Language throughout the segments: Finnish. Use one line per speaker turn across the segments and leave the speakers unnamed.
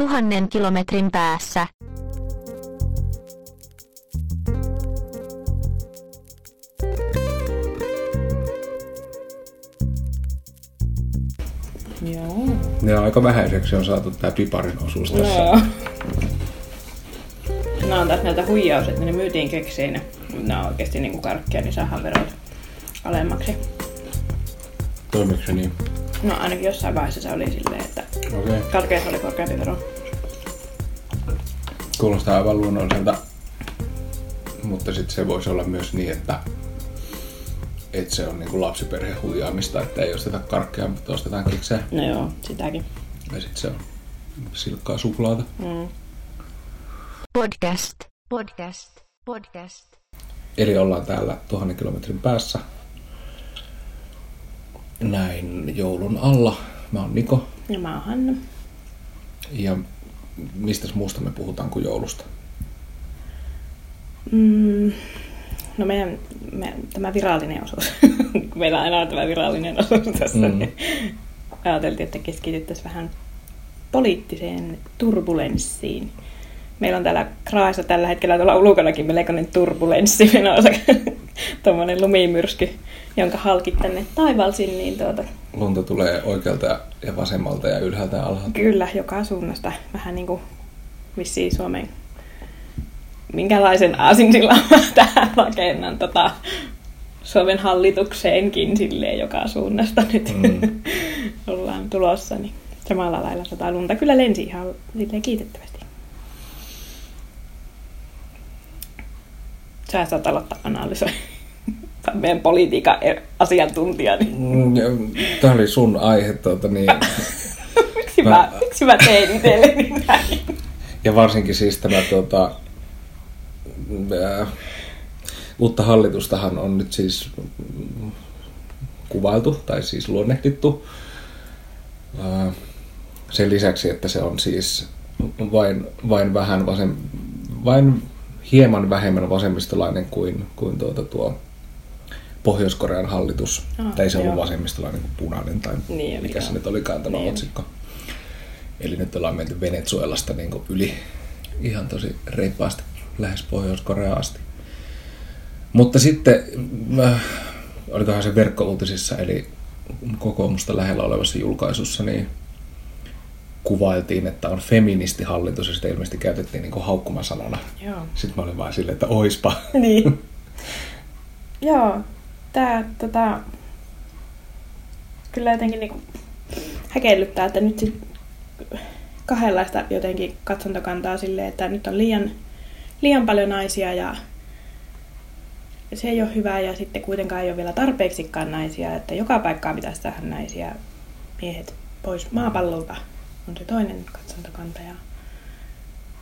tuhannen kilometrin päässä.
Joo.
Ja aika vähäiseksi on saatu tämä piparin osuus tässä.
Joo. Nämä on taas näitä huijaus, että ne myytiin kekseinä. Nämä on oikeasti niin kuin karkkia, niin saadaan verot alemmaksi.
Toimiko se niin?
No ainakin jossain vaiheessa se oli silleen, että.
Okay.
karkeassa oli korkeampi vero.
Kuulostaa aivan luonnolliselta. Mutta sitten se voisi olla myös niin, että, että se on niinku lapsiperheen huijaamista, että ei osteta karkkeja, mutta ostetaan keksejä.
No joo, sitäkin.
Ja sitten se on silkkaa suklaata.
Mm.
Podcast, podcast, podcast.
Eli ollaan täällä tuhannen kilometrin päässä. Näin joulun alla. Mä oon Niko.
Ja mä oon Hanna.
Ja mistä muusta me puhutaan kuin joulusta?
Mm. No meidän, me, tämä virallinen osuus, meillä aina on tämä virallinen osuus tässä,
Mm.
mm. niin ajateltiin, että keskityttäisiin vähän poliittiseen turbulenssiin. Meillä on täällä Kraassa tällä hetkellä tuolla ulkonakin melkoinen turbulenssi menossa. Tuommoinen lumimyrsky, jonka halkit tänne taivalsin, niin tuota,
Lunta tulee oikealta ja vasemmalta ja ylhäältä ja alhaalta.
kyllä joka suunnasta vähän niin kuin vissiin Suomen minkälaisen aasinsillan mä tähän rakennan tota, Suomen hallitukseenkin silleen joka suunnasta nyt
Mm.
ollaan tulossa, niin samalla lailla tota lunta kyllä lensi ihan silleen kiitettävästi. Sä saat aloittaa analysoida. Meidän politiikan er- asiantuntija, niin
Mm, Tämä oli sun aihe, tuota, niin,
miksi,
Mä-
mä, miksi mä tein itselleni näin?
ja varsinkin siis tämä tuota, uutta hallitustahan on nyt siis kuvailtu tai siis luonnehdittu. Sen lisäksi, että se on siis vain, vain vähän vasem, vain hieman vähemmän vasemmistolainen kuin, kuin tuota tuo Pohjois-Korean hallitus.
Ah,
tai se ollut vasemmistolainen kuin punainen tai
Niin,
mikä
joo.
se nyt olikaan tämä
Niin.
otsikko. Eli nyt ollaan menty Venezuelasta niin kuin yli ihan tosi reippaasti lähes Pohjois-Koreaan asti. Mutta sitten, äh, olikohan se verkkouutisissa, eli kokoomusta lähellä olevassa julkaisussa, niin kuvailtiin, että on feministihallitus, ja sitä ilmeisesti käytettiin niin haukkumasanana.
Joo.
Sitten mä olin vaan silleen, että oispa.
Niin. Joo, tää tota, kyllä jotenkin niinku häkellyttää, että nyt sit kahdenlaista jotenkin katsontokantaa silleen, että nyt on liian, liian paljon naisia ja se ei ole hyvä ja sitten kuitenkaan ei ole vielä tarpeeksikaan naisia, että joka paikkaan pitäisi saada naisia. Miehet pois maapallolta on se toinen katsontokanta ja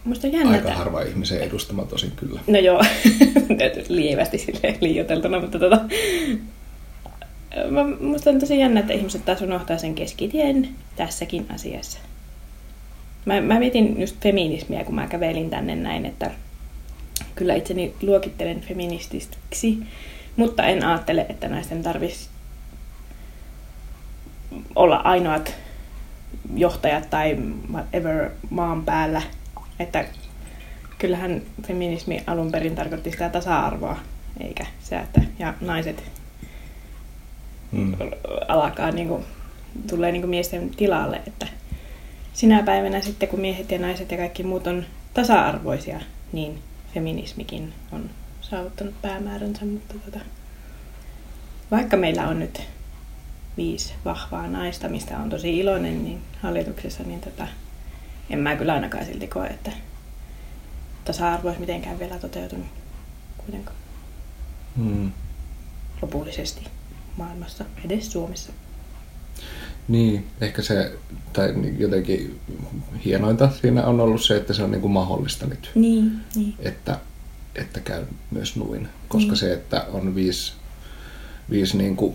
Musta jännä,
Aika harva ihmisen edustama tosin kyllä.
No joo, lievästi silleen liioiteltuna, mutta tota, mä, musta on tosi jännä, että ihmiset taas unohtaa sen keskitien tässäkin asiassa. Mä, mä mietin just feminismiä, kun mä kävelin tänne näin, että kyllä itseni luokittelen feministiksi, mutta en ajattele, että naisten tarvitsisi olla ainoat johtajat tai whatever maan päällä. Että kyllähän feminismi alun perin tarkoitti sitä tasa-arvoa, eikä se, että ja naiset
Mm.
alkaa niin kuin, tulee niin kuin miesten tilalle, että sinä päivänä sitten kun miehet ja naiset ja kaikki muut on tasa-arvoisia, niin feminismikin on saavuttanut päämääränsä, mutta tota, vaikka meillä on nyt viisi vahvaa naista, mistä on tosi iloinen niin hallituksessa, niin tota, en mä kyllä ainakaan silti koe, että tasa-arvo olisi mitenkään vielä toteutunut kuitenkaan
Mm.
lopullisesti maailmassa, edes Suomessa.
Niin, ehkä se, tai jotenkin hienointa siinä on ollut se, että se on niin kuin mahdollista nyt,
Niin, niin.
että, että käy myös noin. Koska
Niin.
se, että on viisi, viisi niin kuin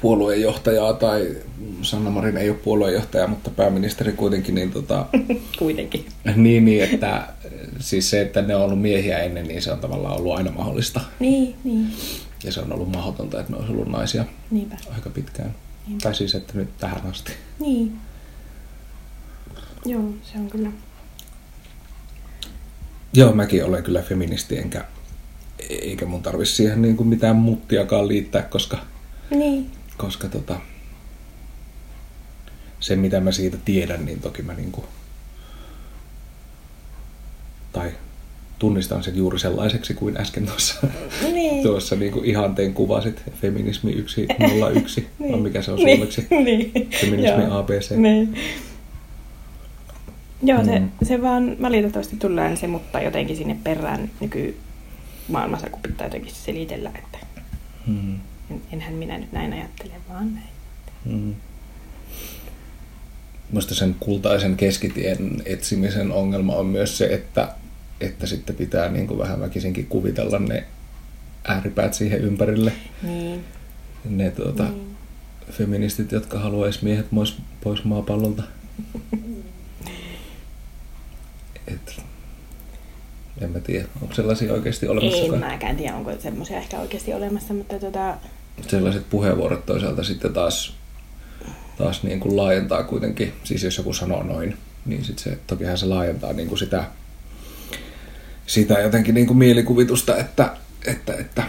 puoluejohtajaa, tai Sanna Marin ei ole puoluejohtaja, mutta pääministeri kuitenkin, niin, tota,
Kuitenkin.
niin, niin että siis se, että ne on ollut miehiä ennen, niin se on tavallaan ollut aina mahdollista.
Niin, niin.
Ja se on ollut mahdotonta, että ne olisi ollut naisia
Niinpä.
aika pitkään.
Niinpä.
Tai siis, että nyt tähän asti.
Niin. Joo, se on kyllä.
Joo, mäkin olen kyllä feministi, enkä, eikä mun tarvitse siihen niin kuin mitään muttiakaan liittää, koska,
Niin.
koska tota, se mitä mä siitä tiedän, niin toki mä niin kuin, tai tunnistan sen juuri sellaiseksi kuin äsken tuossa,
Niin.
tuossa niin kuin ihanteen kuvasit. Feminismi 101, niin. on mikä se on suomeksi.
niin.
Feminismi
Joo.
ABC.
Niin. Joo, se,
Mm.
se vaan valitettavasti tulee se, mutta jotenkin sinne perään nykymaailmassa, kun pitää jotenkin selitellä, että
Hmm.
En- enhän minä nyt näin ajattele, vaan näin.
Mm. Minusta sen kultaisen keskitien etsimisen ongelma on myös se, että, että sitten pitää niin kuin vähän väkisinkin kuvitella ne ääripäät siihen ympärille.
Niin.
Ne tuota,
Niin.
feministit, jotka haluaisi miehet pois, pois maapallolta. Et, en mä tiedä, onko sellaisia oikeasti
En
olemassakaan.
mäkään tiedä, onko semmoisia ehkä oikeasti olemassa, mutta tota,
sellaiset puheenvuorot toisaalta sitten taas, taas niin kuin laajentaa kuitenkin, siis jos joku sanoo noin, niin sitten se, tokihan se laajentaa niin kuin sitä, sitä jotenkin niin kuin mielikuvitusta, että, että, että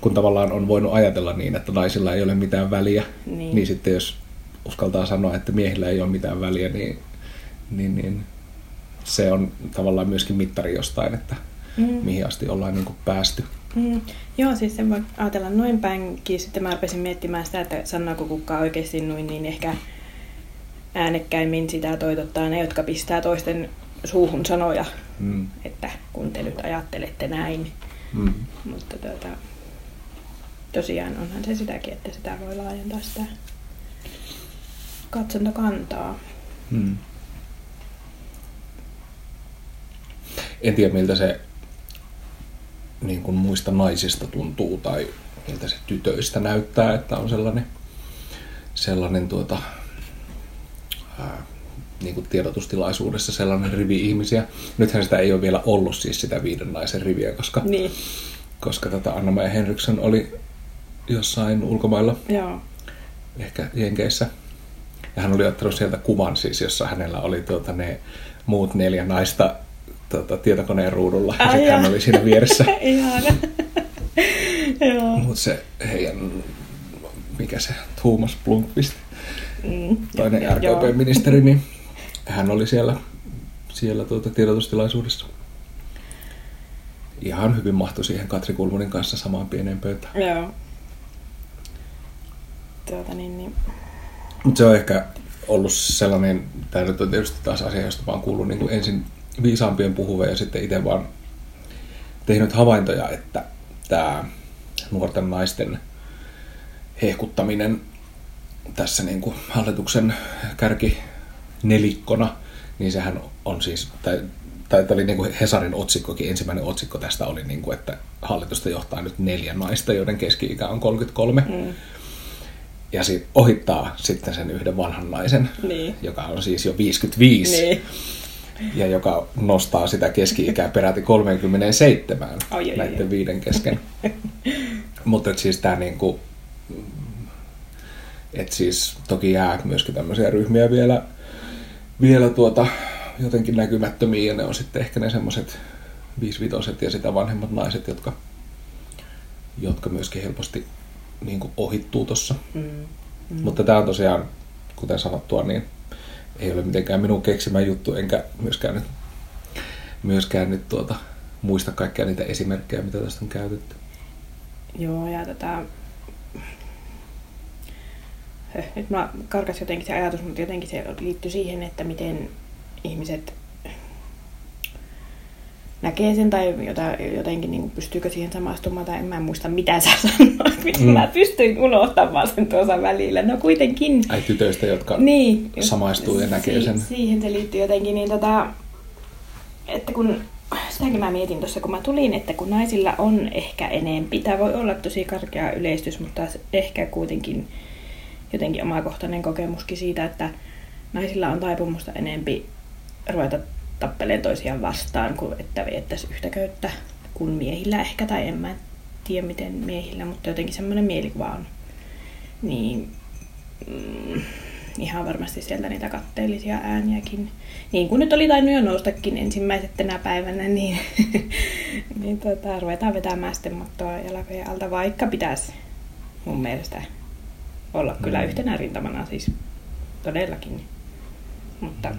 kun tavallaan on voinut ajatella niin, että naisilla ei ole mitään väliä,
Niin.
niin, niin sitten jos uskaltaa sanoa, että miehillä ei ole mitään väliä, niin, niin, niin se on tavallaan myöskin mittari jostain, että
Mm.
mihin asti ollaan niin kuin päästy.
Mm. Joo, siis sen voi ajatella noin päinkin. Sitten mä rupesin miettimään sitä, että sanooko kukaan oikeasti noin, niin ehkä äänekkäimmin sitä toitottaa ne, jotka pistää toisten suuhun sanoja,
Mm.
että kun te nyt ajattelette näin.
Mm.
Mutta tuota, tosiaan onhan se sitäkin, että sitä voi laajentaa sitä katsontokantaa.
Mm. En tiedä miltä se niin kuin muista naisista tuntuu tai miltä se tytöistä näyttää, että on sellainen, sellainen tuota, ää, niin kuin tiedotustilaisuudessa sellainen rivi ihmisiä. Nythän sitä ei ole vielä ollut siis sitä viiden naisen riviä, koska,
Niin,
koska tota Anna-Maja Henriksson oli jossain ulkomailla
joo.
ehkä Jenkeissä. Ja hän oli ottanut sieltä kuvan siis, jossa hänellä oli tuota, ne muut neljä naista tuota, tietokoneen ruudulla. Ja
Ai
sitten hän oli siinä vieressä.
Ihana.
Mutta se heidän, mikä se, Thomas Blomqvist,
Mm.
toinen
Joo.
RKP-ministeri, niin hän oli siellä, siellä tuota, tiedotustilaisuudessa. Ihan hyvin mahtui siihen Katri Kulmunin kanssa samaan pieneen pöytään.
Joo. Tuota niin, niin.
Mutta se on ehkä ollut sellainen, tämä nyt on tietysti taas asia, josta mä oon kuullut niin kuin ensin viisaampien puhuvan ja sitten itse vaan tehnyt havaintoja, että tämä nuorten naisten hehkuttaminen tässä niin kuin hallituksen kärki nelikkona, niin sehän on siis, tai, tai tämä oli niin kuin Hesarin otsikkokin, ensimmäinen otsikko tästä oli, niin kuin, että hallitusta johtaa nyt neljä naista, joiden keski-ikä on 33.
Mm.
Ja sit ohittaa sitten sen yhden vanhan naisen,
Niin.
joka on siis jo 55.
Niin.
Ja joka nostaa sitä keski-ikää peräti 37
Oi, oi,
näiden
oi.
viiden kesken. Mutta et siis tämä niinku, että siis toki jää myöskin tämmöisiä ryhmiä vielä, vielä tuota, jotenkin näkymättömiä, ja ne on sitten ehkä ne semmoiset viisivitoset ja sitä vanhemmat naiset, jotka, jotka myöskin helposti niin kuin ohittuu tuossa.
Mm.
Mm. Mutta tämä on tosiaan, kuten sanottua, niin ei ole mitenkään minun keksimä juttu, enkä myöskään nyt, myöskään nyt tuota, muista kaikkia niitä esimerkkejä, mitä tästä on käytetty.
Joo, ja. Höh, Nyt mä karkas jotenkin se ajatus, mutta jotenkin se liittyy siihen, että miten ihmiset näkee sen tai jota, jotenkin niin pystyykö siihen samastumaan tai en mä muista mitä sä sanoit,
Mm.
mä pystyin unohtamaan sen tuossa välillä. No kuitenkin.
Ai tytöistä, jotka
Niin.
samaistuu ja näkee sen.
Siihen se liittyy jotenkin niin tota, että kun, sitäkin mä mietin tuossa, kun mä tulin, että kun naisilla on ehkä enempi, tämä voi olla tosi karkea yleistys, mutta ehkä kuitenkin jotenkin omakohtainen kokemuskin siitä, että naisilla on taipumusta enempi ruveta tappeleen toisiaan vastaan, kuin että viettäisi yhtä köyttä kuin miehillä ehkä, tai en mä tiedä miten miehillä, mutta jotenkin semmoinen mielikuva on. Niin, mm, ihan varmasti sieltä niitä katteellisia ääniäkin. Niin kuin nyt oli tainnut jo noustakin ensimmäiset tänä päivänä, niin, niin tota, ruvetaan vetämään sitten mattoa jalkojen alta, vaikka pitäisi mun mielestä olla kyllä
Mm.
yhtenä rintamana siis todellakin. Mutta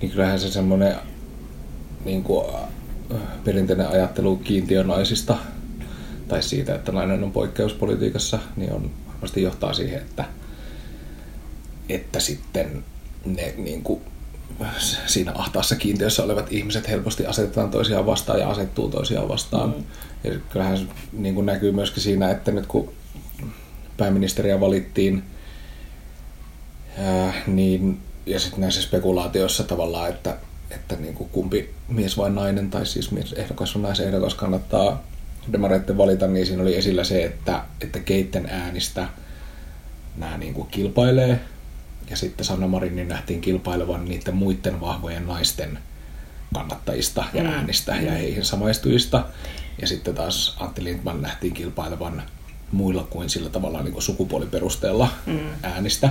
Niin kyllähän se semmoinen niin kuin, äh, perinteinen ajattelu kiintiönaisista tai siitä, että nainen on poikkeuspolitiikassa, niin on varmasti johtaa siihen, että, että sitten ne niin kuin, siinä ahtaassa kiintiössä olevat ihmiset helposti asetetaan toisiaan vastaan ja asettuu toisiaan vastaan. Mm. Ja kyllähän se niin kuin näkyy myöskin siinä, että nyt kun pääministeriä valittiin, ää, niin, ja sitten näissä spekulaatioissa tavallaan, että, että niin kuin kumpi mies vai nainen, tai siis mies ehdokas on naisehdokas kannattaa demareitten valita, niin siinä oli esillä se, että, että keitten äänistä nämä niin kuin kilpailee, ja sitten Sanna Marinin nähtiin kilpailevan niiden muiden vahvojen naisten kannattajista ja
Mm.
äänistä ja heihin samaistujista. Ja sitten taas Antti Lindman nähtiin kilpailevan muilla kuin sillä tavalla niin kuin sukupuoliperusteella
Mm.
äänistä.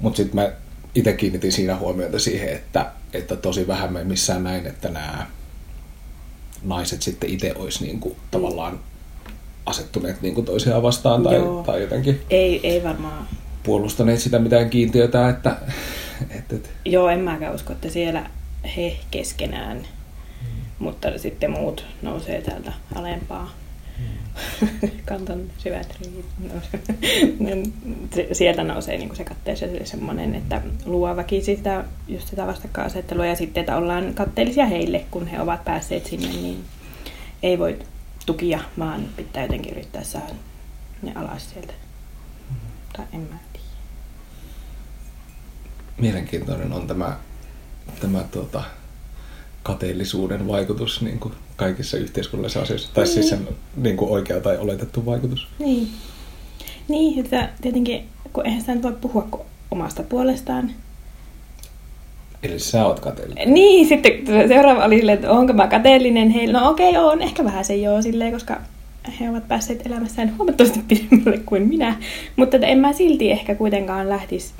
Mutta sitten mä itse kiinnitin siinä huomiota siihen, että, että tosi vähän me missään näin, että nämä naiset sitten itse olisi niin kuin tavallaan asettuneet niin kuin toisiaan vastaan tai,
Joo.
tai jotenkin
ei, ei varmaan
puolustaneet sitä mitään kiintiötä, että, että, että
Joo, en mäkään usko, että siellä he keskenään, mutta sitten muut nousee täältä alempaa. Kantan syvät. Se- Sieltä nousee niin se katteeseen semmoinen, että luo väkisin sitä, just sitä vastakkainasettelua ja sitten, että ollaan katteellisia heille, kun he ovat päässeet sinne, niin ei voi tukia, vaan pitää jotenkin yrittää saada ne alas sieltä. Tai en mä tiedä.
mielenkiintoinen on tämä, tämä tuota, kateellisuuden vaikutus niin kuin kaikissa yhteiskunnallisissa asioissa. Tai siis sen niin kuin oikea tai oletettu vaikutus.
Niin. Niin, että tietenkin, kun eihän sitä nyt voi puhua kuin omasta puolestaan.
Eli sä oot kateellinen.
Niin, sitten seuraava oli silleen, että onko mä kateellinen heille. No okei, okay, on ehkä vähän se joo silleen, koska he ovat päässeet elämässään huomattavasti pidemmälle kuin minä. Mutta että en mä silti ehkä kuitenkaan lähtisi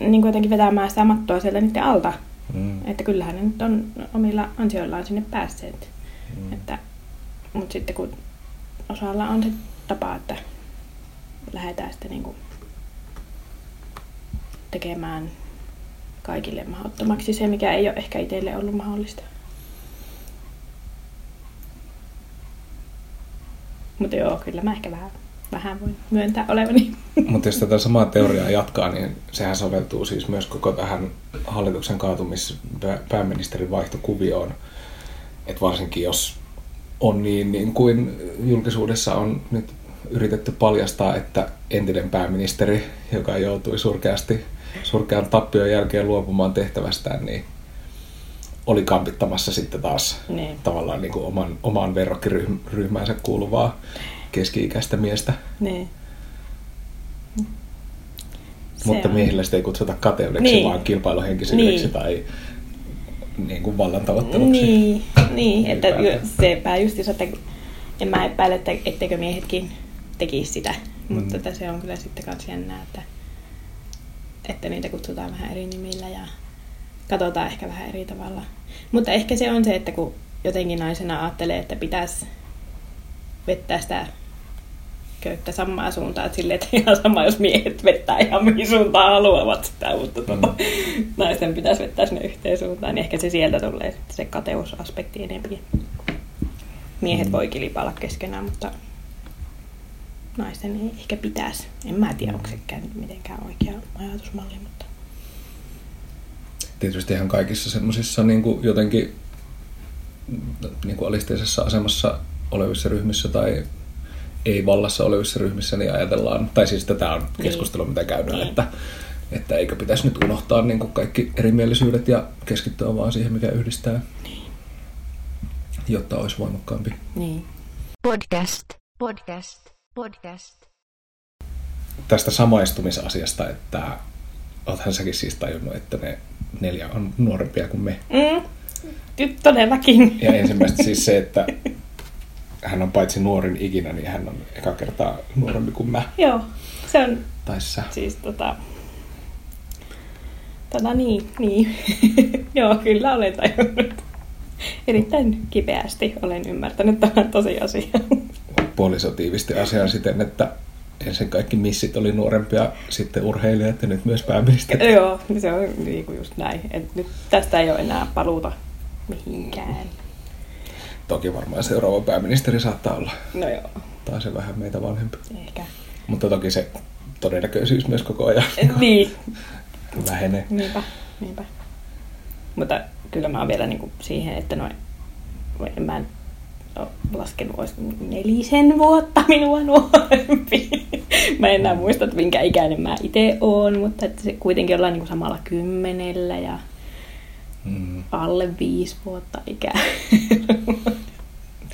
niin kuitenkin vetämään sitä mattoa sieltä niiden alta.
Mm.
Että kyllähän ne nyt on omilla ansioillaan sinne päässeet.
Mm.
Että, mutta sitten kun osalla on se tapa, että lähdetään sitten niinku tekemään kaikille mahdottomaksi se, mikä ei ole ehkä itselle ollut mahdollista. Mutta joo, kyllä mä ehkä vähän, vähän voin myöntää olevani.
Mutta jos tätä samaa teoriaa jatkaa, niin sehän soveltuu siis myös koko tähän hallituksen kaatumis pääministerin vaihtokuvioon. Että varsinkin jos on niin, niin kuin julkisuudessa on nyt yritetty paljastaa, että entinen pääministeri, joka joutui surkeasti, surkean tappion jälkeen luopumaan tehtävästään, niin oli kampittamassa sitten taas
Niin.
tavallaan niin kuin oman, omaan verrokkiryhmäänsä kuuluvaa keski-ikäistä miestä.
Niin. Se
Mutta
on.
miehillä sitä ei kutsuta kateudeksi,
Niin.
vaan kilpailuhenkisyydeksi
Niin.
tai niin kuin vallantavoitteluksi.
Niin, niin että
Ylipäätään.
ju- sepä just, että en mä epäile, että etteikö miehetkin tekisi sitä. Mm. Mutta että se on kyllä sitten kans jännää, että, että niitä kutsutaan vähän eri nimillä ja katsotaan ehkä vähän eri tavalla. Mutta ehkä se on se, että kun jotenkin naisena ajattelee, että pitäisi vettää sitä köyttä samaan suuntaan, että silleen, että ihan sama, jos miehet vettää ihan mihin suuntaan haluavat sitä, mutta tuota,
Mm.
naisten pitäisi vettää sinne yhteen suuntaan, niin ehkä se sieltä tulee sitten se kateusaspekti enemmän. Miehet
Mm.
voi kilpailla keskenään, mutta naisten ei ehkä pitäisi. En mä tiedä, onko sekään mitenkään oikea ajatusmalli, mutta
Tietysti ihan kaikissa semmoisissa niin kuin jotenkin niin kuin alisteisessa asemassa olevissa ryhmissä tai ei vallassa olevissa ryhmissä, niin ajatellaan, tai siis tätä on keskustelu, mitä käydään,
Niin.
että, että eikö pitäisi nyt unohtaa niin kuin kaikki erimielisyydet ja keskittyä vaan siihen, mikä yhdistää, jotta olisi voimakkaampi.
niin.
Podcast. Podcast. Podcast.
Tästä samaistumisasiasta, että oothan säkin siis tajunnut, että ne neljä on nuorempia kuin me.
Mm, nyt todellakin.
Ja ensimmäistä siis se, että hän on paitsi nuorin ikinä, niin hän on eka kertaa nuorempi kuin mä.
Joo. Se on
Tai sä.
siis tota... Tota niin, niin. Joo, kyllä olen tajunnut. Erittäin kipeästi olen ymmärtänyt tämän tosiasian.
Puoliso tiivisti asian siten, että ensin kaikki missit oli nuorempia, sitten urheilijat ja nyt myös pääministeri.
Joo, se on niin kuin just näin. Et nyt tästä ei ole enää paluuta mihinkään.
Toki varmaan seuraava pääministeri saattaa olla
No joo,
taas se vähän meitä vanhempi.
ehkä.
Mutta toki se todennäköisyys myös koko ajan
niin,
vähenee.
niinpä, niinpä. Mutta kyllä mä oon vielä niinku siihen, että noin, mä en ole laskenut, olisi nelisen vuotta minua nuorempi. mä en enää muista, että minkä ikäinen mä itse oon, mutta että se kuitenkin ollaan niinku samalla kymmenellä ja
Mm.
alle viisi vuotta ikää.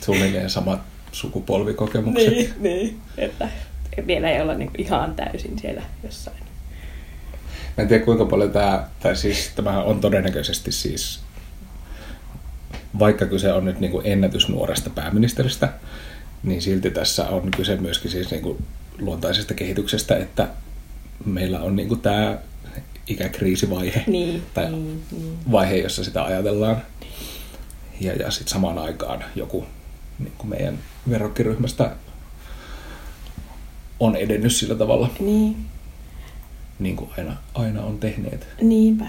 Suunnilleen samat sukupolvikokemukset.
niin, niin, että vielä ei olla niinku ihan täysin siellä jossain.
Mä en tiedä kuinka paljon tämä, tai siis tämähän on todennäköisesti siis, vaikka kyse on nyt niin kuin ennätysnuoresta pääministeristä, niin silti tässä on kyse myöskin siis niin kuin luontaisesta kehityksestä, että meillä on niin kuin tämä ikäkriisivaihe
Niin,
tai
niin, niin.
vaihe, jossa sitä ajatellaan. Ja, ja sitten samaan aikaan joku niin kuin meidän verrokkiryhmästä on edennyt sillä tavalla,
Niin,
niin kuin aina, aina on tehneet.
niinpä.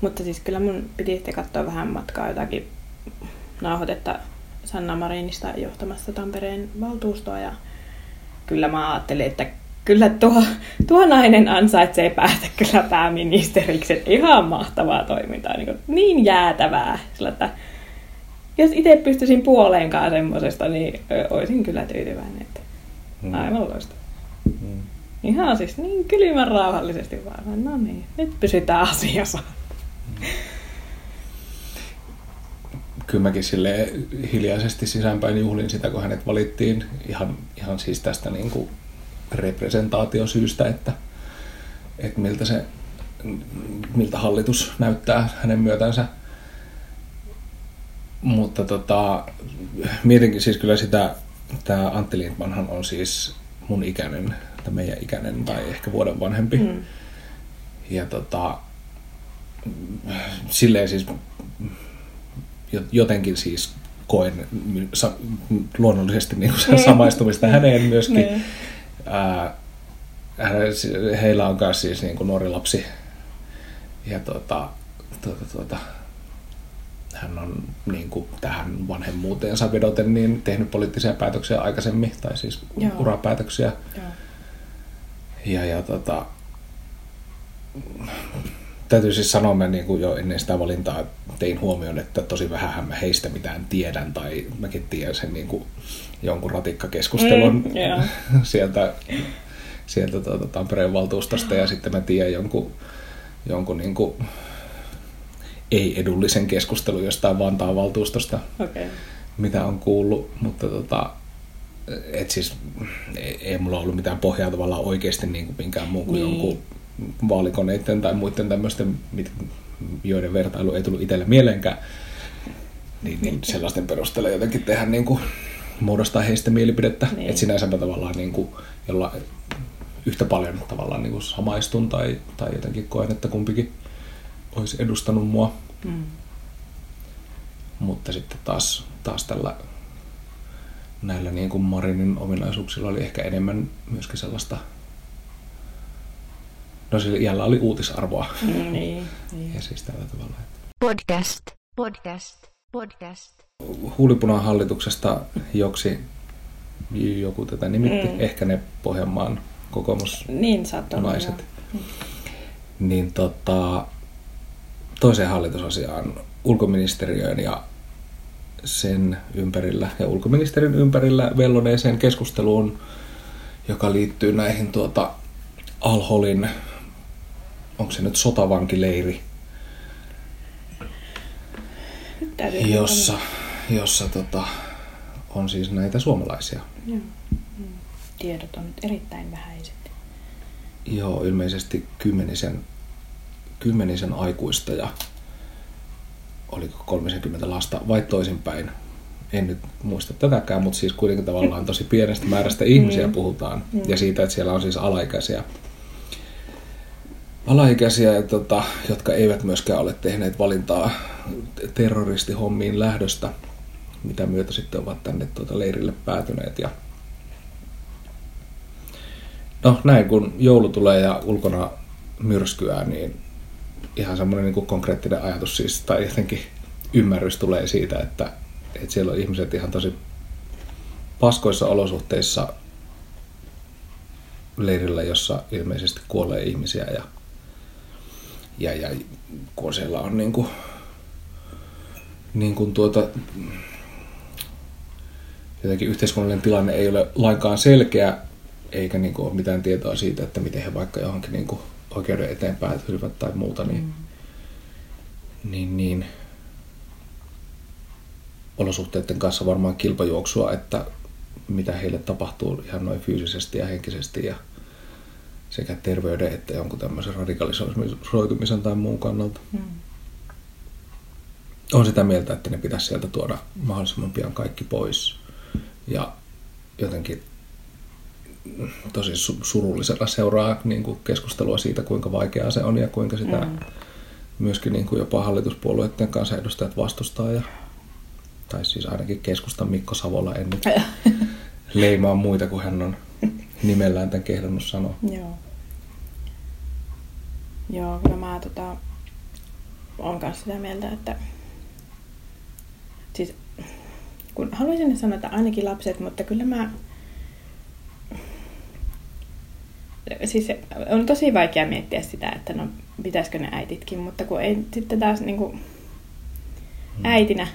Mutta siis kyllä mun piti sitten katsoa vähän matkaa jotakin nauhoitetta Sanna Marinista johtamasta Tampereen valtuustoa ja kyllä mä ajattelin, että kyllä tuo, tuo nainen ansaitsee päästä kyllä pääministeriksi. Että ihan mahtavaa toimintaa, niin, kuin, niin jäätävää. Sillä, että jos itse pystyisin puoleenkaan semmoisesta, niin olisin kyllä tyytyväinen. Että
Mm.
aivan loistavaa.
Mm.
Ihan siis niin kylmän rauhallisesti vaan. No niin, nyt pysytään asiassa.
Kyllä mäkin sille hiljaisesti sisäänpäin juhlin sitä, kun hänet valittiin ihan, ihan siis tästä niin kuin representaatiosyystä, että, että miltä, se, miltä hallitus näyttää hänen myötänsä. Mutta tota, mietinkin siis kyllä sitä, tämä Antti Lindmanhan on siis mun ikäinen, tai meidän ikäinen tai ehkä vuoden vanhempi.
Mm.
Ja tota, silleen siis jo- jotenkin siis koen sa- luonnollisesti niin kuin samaistumista häneen myöskin.
Niin.
Ää, hän- heillä on myös siis niin kuin nuori lapsi. Ja tuota, tuota, tuota, hän on niin kuin tähän vanhemmuuteensa vedoten niin tehnyt poliittisia päätöksiä aikaisemmin, tai siis
Joo.
urapäätöksiä.
Joo.
Ja, ja tota, täytyy siis sanoa, mä niin kuin jo ennen sitä valintaa tein huomioon, että tosi vähän mä heistä mitään tiedän, tai mäkin tiedän sen niin kuin jonkun ratikkakeskustelun
Mm, joo.
sieltä, sieltä tuota, Tampereen valtuustosta, ja sitten mä tiedän jonkun, jonkun niin kuin ei-edullisen keskustelun jostain Vantaan valtuustosta.
Okay.
mitä on kuullut, mutta tota, et siis ei, ei mulla ollut mitään pohjaa tavallaan oikeasti niin kuin minkään muun kuin
Niin.
jonkun vaalikoneiden tai muiden tämmöisten, mit- joiden vertailu ei tullut itselle mieleenkään, niin, niin sellaisten perusteella jotenkin tehdä niin kuin, muodostaa heistä mielipidettä.
Niin.
Että sinänsä mä tavallaan niin kuin, jolla yhtä paljon tavallaan niin kuin samaistun tai, tai jotenkin koen, että kumpikin olisi edustanut mua.
Mm.
Mutta sitten taas, taas tällä näillä niin kuin Marinin ominaisuuksilla oli ehkä enemmän myöskin sellaista, no sillä iällä oli uutisarvoa.
Mm, niin, niin.
Ja siis tällä tavalla. että
podcast, podcast, podcast.
Huulipunan hallituksesta joksi joku tätä nimitti,
Mm.
ehkä ne Pohjanmaan kokoomuslaiset.
Niin joo.
Niin tota, toiseen hallitusasiaan ulkoministeriöön ja sen ympärillä ja ulkoministerin ympärillä velloneeseen keskusteluun, joka liittyy näihin tuota Alholin, onko se nyt sotavankileiri,
Nyt täytyy
jossa, jossa tota, on siis näitä suomalaisia.
Joo. Mm. Tiedot on nyt erittäin vähäiset.
Joo, ilmeisesti kymmenisen, kymmenisen aikuista ja oliko 30 lasta vai toisinpäin. en nyt muista tätäkään, mutta siis kuitenkin tavallaan tosi pienestä määrästä ihmisiä puhutaan. Ja siitä, että siellä on siis alaikäisiä, alaikäisiä tota, jotka eivät myöskään ole tehneet valintaa terroristihommiin lähdöstä, mitä myötä sitten ovat tänne tuota leirille päätyneet. Ja no näin, kun joulu tulee ja ulkona myrskyää, niin ihan semmoinen niin kuin konkreettinen ajatus siis, tai jotenkin ymmärrys tulee siitä, että, että siellä on ihmiset ihan tosi paskoissa olosuhteissa leirillä, jossa ilmeisesti kuolee ihmisiä ja, ja, ja kun siellä on niin kuin, niin kuin tuota, jotenkin yhteiskunnallinen tilanne ei ole lainkaan selkeä, eikä niin kuin ole mitään tietoa siitä, että miten he vaikka johonkin niin kuin oikeuden eteen päätyisivät tai muuta, niin, mm. niin, niin olosuhteiden kanssa varmaan kilpajuoksua, että mitä heille tapahtuu ihan noin fyysisesti ja henkisesti ja sekä terveyden että jonkun tämmöisen radikalisoitumisen tai muun kannalta. Mm. On sitä mieltä, että ne pitäisi sieltä tuoda mahdollisimman pian kaikki pois. Ja jotenkin tosi surullisella seuraa niin kuin keskustelua siitä, kuinka vaikeaa se on ja kuinka sitä mm. myöskin niin kuin jopa hallituspuolueiden kansanedustajat vastustaa. Ja, tai siis ainakin keskustan Mikko Savola en nyt leimaa muita kuin hän on nimellään tämän kehdannut sanoa.
Joo. Joo, kyllä mä tota, on myös sitä mieltä, että siis kun haluaisin sanoa, että ainakin lapset, mutta kyllä mä siis on tosi vaikea miettiä sitä, että no pitäisikö ne äititkin, mutta kun ei sitten taas niin kuin äitinä,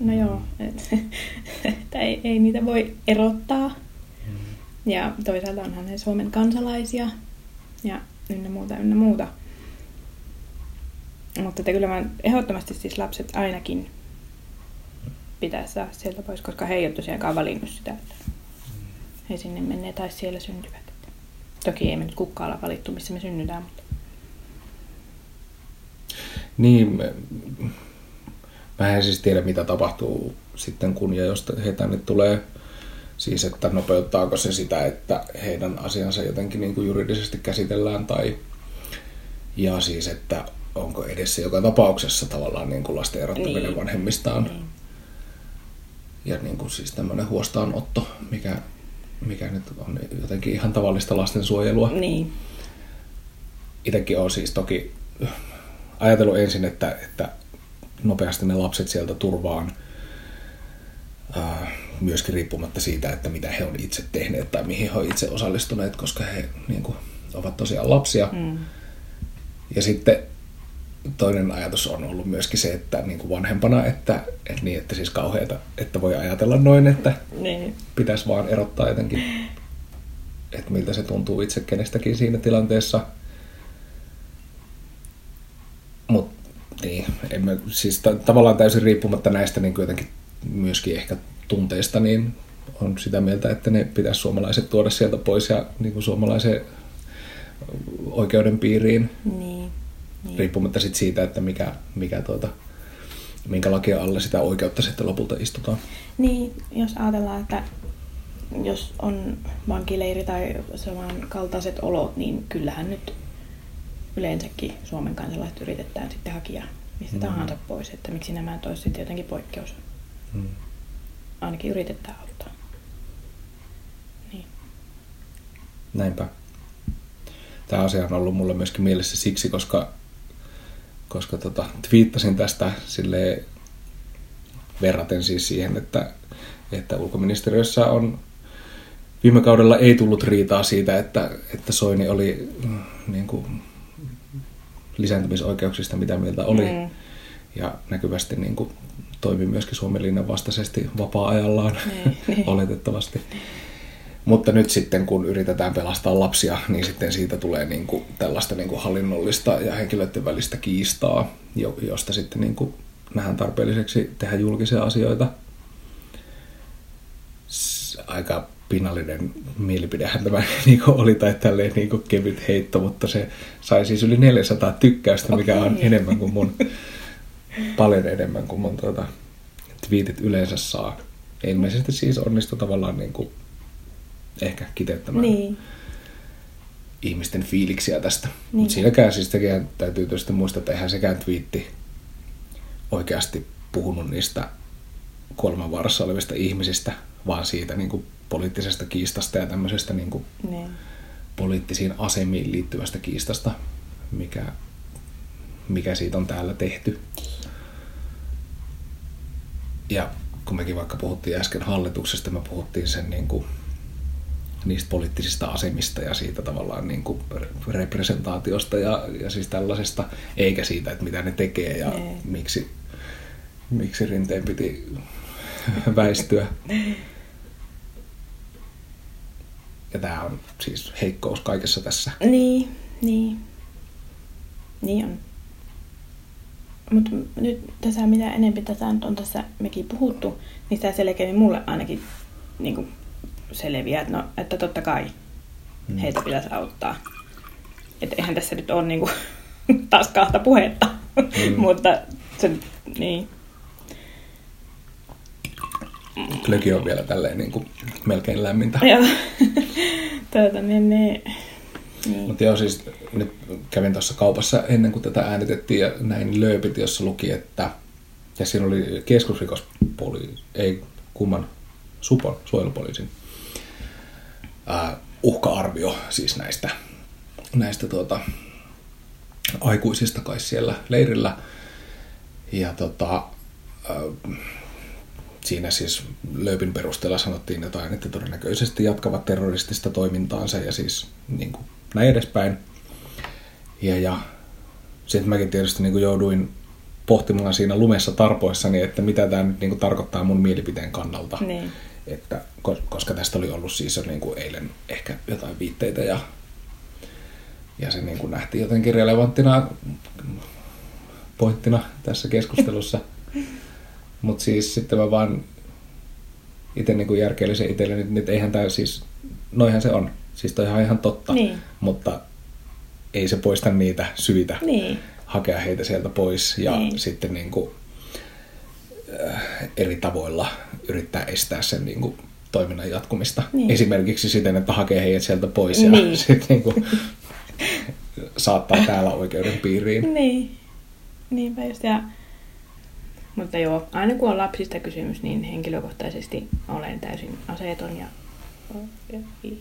no joo, et, että ei, ei niitä voi erottaa. Ja toisaalta onhan ne Suomen kansalaisia ja ynnä muuta, ynnä muuta. Mutta että kyllä mä ehdottomasti siis lapset ainakin pitäisi saada sieltä pois, koska he ei ole tosiaankaan valinnut sitä, että he sinne menneet tai siellä syntyvät. Toki ei me nyt kukkaalla valittu, missä me synnytään, mutta...
Niin, me, mä en siis tiedä, mitä tapahtuu sitten, kun ja jos he tänne tulee, siis että nopeuttaako se sitä, että heidän asiansa jotenkin niin kuin juridisesti käsitellään, tai ja siis, että onko edessä joka tapauksessa tavallaan niin kuin lasten erottaminen niin. vanhemmistaan. Niin. Ja niin kuin siis tämmöinen huostaanotto, mikä mikä nyt on jotenkin ihan tavallista lastensuojelua.
Niin.
Itsekin on siis toki ajatellut ensin, että, että nopeasti ne lapset sieltä turvaan, myöskin riippumatta siitä, että mitä he on itse tehneet tai mihin he ovat itse osallistuneet, koska he niin kuin, ovat tosiaan lapsia. Mm. Ja sitten toinen ajatus on ollut myöskin se, että niin kuin vanhempana, että, että, niin, että siis kauheata, että voi ajatella noin, että niin. pitäisi vaan erottaa jotenkin, että miltä se tuntuu itse kenestäkin siinä tilanteessa. Mutta niin, en mä, siis ta- tavallaan täysin riippumatta näistä niin jotenkin myöskin ehkä tunteista, niin on sitä mieltä, että ne pitäisi suomalaiset tuoda sieltä pois ja niin kuin suomalaisen oikeuden piiriin.
Niin.
Niin. Riippumatta sit siitä, että mikä, mikä tuota, minkä lakia alle sitä oikeutta sitten lopulta istutaan.
Niin, jos ajatellaan, että jos on vankileiri tai kaltaiset olot, niin kyllähän nyt yleensäkin Suomen kansalaiset yritetään sitten hakea mistä mm. tahansa pois, että miksi nämä toisivat sitten jotenkin poikkeus. Mm. Ainakin yritetään auttaa. Niin.
Näinpä. Tämä asia on ollut mulle myöskin mielessä siksi, koska koska tota, twiittasin tästä sille verraten siis siihen, että, että ulkoministeriössä on viime kaudella ei tullut riitaa siitä, että, että Soini oli mm, niin kuin, lisääntymisoikeuksista mitä mieltä oli. Mm. Ja näkyvästi niin kuin, toimi myöskin Suomen linjan vastaisesti vapaa-ajallaan, mm. oletettavasti. Mutta nyt sitten, kun yritetään pelastaa lapsia, niin sitten siitä tulee niin kuin tällaista niin kuin hallinnollista ja henkilöiden välistä kiistaa, josta sitten niin kuin nähdään tarpeelliseksi tehdä julkisia asioita. Aika pinnallinen mielipidehän tämä niin kuin oli, tai tälleen niin kuin kevyt heitto, mutta se sai siis yli 400 tykkäystä, mikä on enemmän kuin mun, paljon enemmän kuin mun tuota, twiitit yleensä saa. Ilmeisesti siis onnistu tavallaan niin kuin ehkä kiteyttämään
Niin.
ihmisten fiiliksiä tästä.
Niin.
Mutta siinäkään siis tekijän täytyy tietysti muistaa, että eihän sekään twiitti oikeasti puhunut niistä kuolemanvaarassa olevista ihmisistä, vaan siitä niin kuin poliittisesta kiistasta ja tämmöisestä niin kuin
Niin.
poliittisiin asemiin liittyvästä kiistasta, mikä, mikä siitä on täällä tehty. Ja kun mekin vaikka puhuttiin äsken hallituksesta, me puhuttiin sen niin kuin, niistä poliittisista asemista ja siitä tavallaan niin kuin representaatiosta ja, ja siis tällaisesta, eikä siitä, että mitä ne tekee ja
Ei.
miksi, miksi rinteen piti väistyä. Ja tämä on siis heikkous kaikessa tässä.
Niin, niin. Niin on. Mutta nyt tässä, mitä tässä nyt on tässä mekin puhuttu, niin sitä selkeämmin mulle ainakin niin kuin selviää, että, no, että totta kai
Mm.
heitä pitäisi auttaa. Että eihän tässä nyt ole niin kuin, taas kahta puhetta,
Mm.
mutta se, niin.
Glögi on vielä tälleen niin kuin melkein lämmintä.
Joo. tuota, niin, niin. niin.
Mutta joo, siis nyt kävin tuossa kaupassa ennen kuin tätä äänitettiin ja näin lööpit, jossa luki, että ja siinä oli keskusrikospoliisi, ei kumman, Supon, suojelupoliisin uhka-arvio siis näistä, näistä tuota, aikuisista kai siellä leirillä. Ja tota, siinä siis lööpin perusteella sanottiin jotain, että todennäköisesti jatkavat terroristista toimintaansa ja siis niin kuin, näin edespäin. Ja, ja sitten mäkin tietysti niin kuin jouduin pohtimaan siinä lumessa tarpoissani, että mitä tämä nyt niin kuin tarkoittaa mun mielipiteen kannalta.
Niin.
Että, ko- koska tästä oli ollut siis jo niin kuin eilen ehkä jotain viitteitä ja, ja se niin kuin nähtiin jotenkin relevanttina pointtina tässä keskustelussa. Mutta siis sitten mä vaan itse niin järkeilin sen itselleni, että nyt eihän tämä siis, noihän se on. Siis toi on ihan totta,
Niin.
mutta ei se poista niitä syitä
Niin.
hakea heitä sieltä pois ja
Niin.
sitten niin kuin, eri tavoilla yrittää estää sen niin kuin, toiminnan jatkumista.
Niin.
Esimerkiksi siten, että hakee heidät sieltä pois ja
Niin.
sitten niin kuin, saattaa täällä oikeuden piiriin.
Niin. Niinpä just. Ja... Mutta joo, aina kun on lapsista kysymys, niin henkilökohtaisesti olen täysin aseeton ja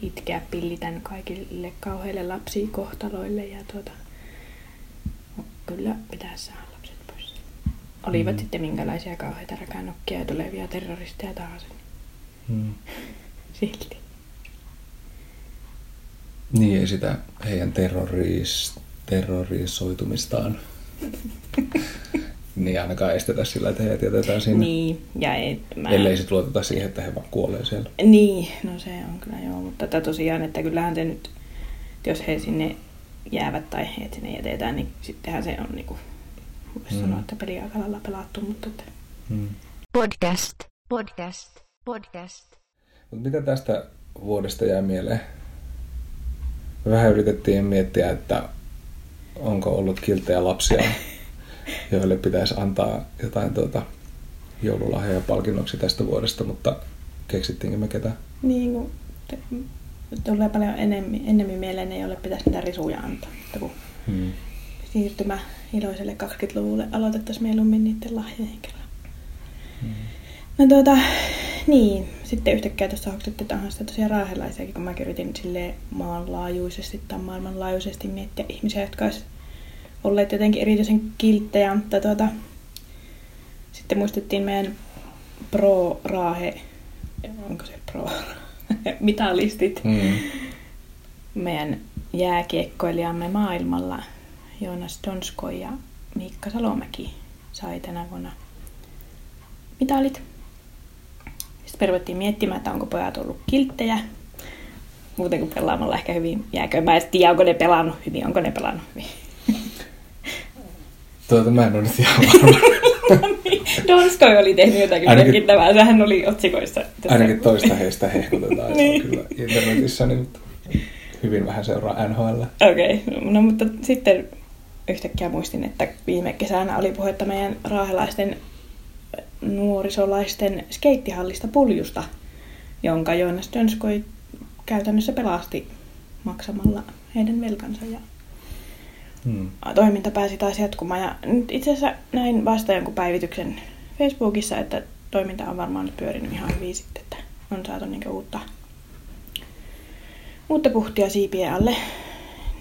itkeä pillitän kaikille kauheille lapsikohtaloille ja tuota, kyllä pitää saada. Olivat
Mm.
sitten minkälaisia kauheita räkänokkia ja tulevia terroristeja tahansa. niin
Hmm.
Silti.
Niin ei sitä heidän terroris, terrorisoitumistaan niin ainakaan estetä sillä, että heidät jätetään sinne.
Niin, ja ei, mä...
Ellei sit luoteta siihen, että he vaan kuolee siellä.
Niin, no se on kyllä joo, mutta tätä tosiaan, että kyllähän se nyt, jos he sinne jäävät tai heidät sinne jätetään, niin sittenhän se on niinku, voisi
Mm.
sanoa, että peli aika lailla pelattu, mutta että,
Hmm.
podcast, podcast, podcast.
Mut mitä tästä vuodesta jää mieleen? Me vähän yritettiin miettiä, että onko ollut kilttejä lapsia, joille pitäisi antaa jotain tuota joululahjoja palkinnoksi tästä vuodesta, mutta keksittiinkö me ketään?
niin kuin, te, tulee paljon enemmän, enemmän mieleen, ei ole pitäisi niitä risuja antaa, mutta kun
Hmm.
siirtymä iloiselle 20-luvulle aloitettaisiin mieluummin niiden lahjojen kerran.
Hmm.
No tuota, niin, sitten yhtäkkiä tuossa hoksatti, että onhan sitä tosiaan raahelaisiakin, kun mä yritin silleen maanlaajuisesti tai maailmanlaajuisesti miettiä ihmisiä, jotka olisi olleet jotenkin erityisen kilttejä, mutta tuota, sitten muistettiin meidän pro-raahe, onko se pro mitalistit,
Hmm.
meidän jääkiekkoilijamme maailmalla, Joonas Donsko ja Miikka Salomäki sai tänä vuonna mitalit. Sitten me ruvettiin miettimään, että onko pojat ollut kilttejä. Muuten kuin pelaamalla ehkä hyvin jääkö. Mä en tiedä, onko ne pelannut hyvin, onko ne pelannut hyvin.
Tuota, mä en ole nyt ihan varma.
Donskoi oli tehnyt jotakin
Ainakin-
merkittävää. Sehän oli otsikoissa. tässä.
Ainakin toista heistä hehkutetaan
Niin.
niin. kyllä internetissä, niin hyvin vähän seuraa NHL.
Okei, okay. no mutta sitten yhtäkkiä muistin, että viime kesänä oli puhetta meidän raahelaisten nuorisolaisten skeittihallista puljusta, jonka Joonas Dönskoi käytännössä pelasti maksamalla heidän velkansa ja
Hmm.
toiminta pääsi taas jatkumaan. Ja nyt itse asiassa näin vasta jonkun päivityksen Facebookissa, että toiminta on varmaan nyt pyörinyt ihan hyvin sitten, että on saatu niinku uutta, uutta puhtia siipien alle.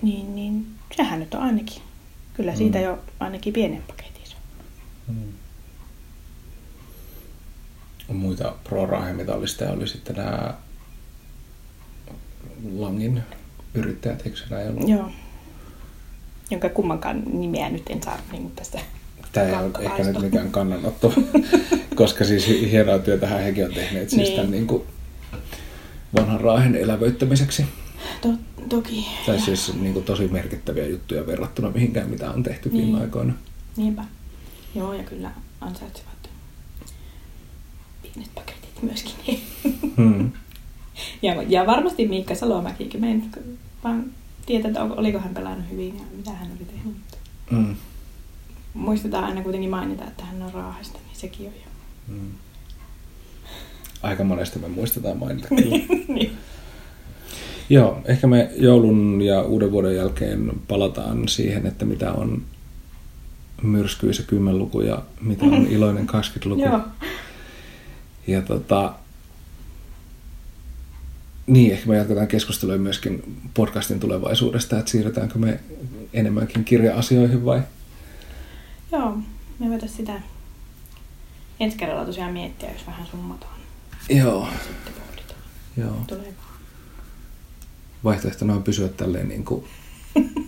Niin, niin sehän nyt on ainakin. Kyllä siitä
Mm.
jo ainakin pienen paketin saa.
Hmm. Muita pro mitalisteja oli sitten nämä Langin yrittäjät, eikö se näin ollut?
Joo. Jonka kummankaan nimeä nyt en saa niin tästä
Tämä ei ole ehkä nyt mikään kannanotto, koska siis hi- hienoa työtä hekin on tehneet siis
Niin.
tämän niin kuin vanhan raahen elävöittämiseksi.
To, toki.
Tai
Ja-
siis niin kuin tosi merkittäviä juttuja verrattuna mihinkään, mitä on tehty
Niin.
viime aikoina.
Niinpä. Joo, ja kyllä ansaitsevat pienet paketit myöskin.
Hmm.
ja, ja varmasti Miikka Salomäkikin. Mä en vaan tiedä, että oliko hän pelannut hyvin ja mitä hän oli tehnyt.
Hmm.
muistetaan aina kuitenkin mainita, että hän on raahasta, niin sekin on jo.
Hmm. Aika monesti me muistetaan mainita kyllä.
niin.
Joo, ehkä me joulun ja uuden vuoden jälkeen palataan siihen, että mitä on myrskyisä kymmenluku ja mitä on iloinen 20-luku.
Joo.
Ja tota, niin, ehkä me jatketaan keskustelua myöskin podcastin tulevaisuudesta, että siirrytäänkö me enemmänkin kirja-asioihin vai?
Joo, me voitaisiin sitä ensi kerralla tosiaan miettiä, jos vähän summataan.
Joo.
Sitten pohditaan
Joo.
tulevaa.
Vaihtoehtona on pysyä tälleen niin kuin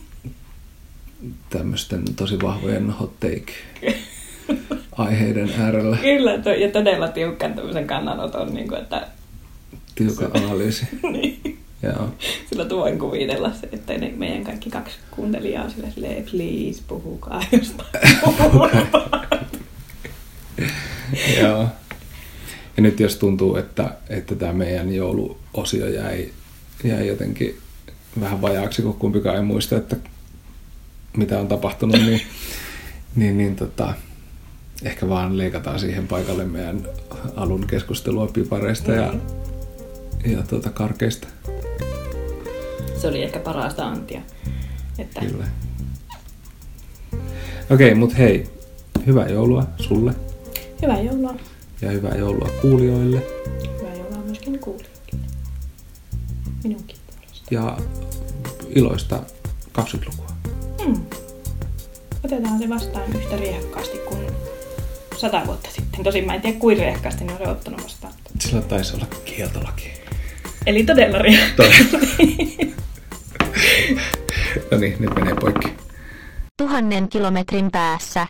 tämmöisten tosi vahvojen hot take aiheiden äärellä.
Kyllä, to, ja todella tiukkan tämmöisen kannanoton, niin kuin, että
Tiukan analyysi.
niin.
Joo.
Sillä voin kuvitella se, että ne meidän kaikki kaksi kuuntelijaa on sillä silleen, please puhukaa jostain.
Joo. Ja nyt jos tuntuu, että, että tämä meidän jouluosio jäi, jäi jotenkin vähän vajaaksi, kun kumpikaan ei muista, että mitä on tapahtunut, niin, niin, niin tota, ehkä vaan leikataan siihen paikalle meidän alun keskustelua pipareista ja, ja tuota, karkeista.
Se oli ehkä parasta antia. Että
Kyllä. Okei, mutta hei, hyvää joulua sulle
hyvää joulua.
ja hyvää joulua kuulijoille.
Hyvää. Minunkin puolesta.
ja iloista 20-lukua.
Hmm. Otetaan se vastaan yhtä riehakkaasti kuin sata vuotta sitten. Tosin mä en tiedä, kuinka riehakkaasti ne on se ottanut vastaan.
Sillä taisi olla kieltolaki.
Eli todella riehakkaasti.
No niin, nyt menee poikki.
Tuhannen kilometrin päässä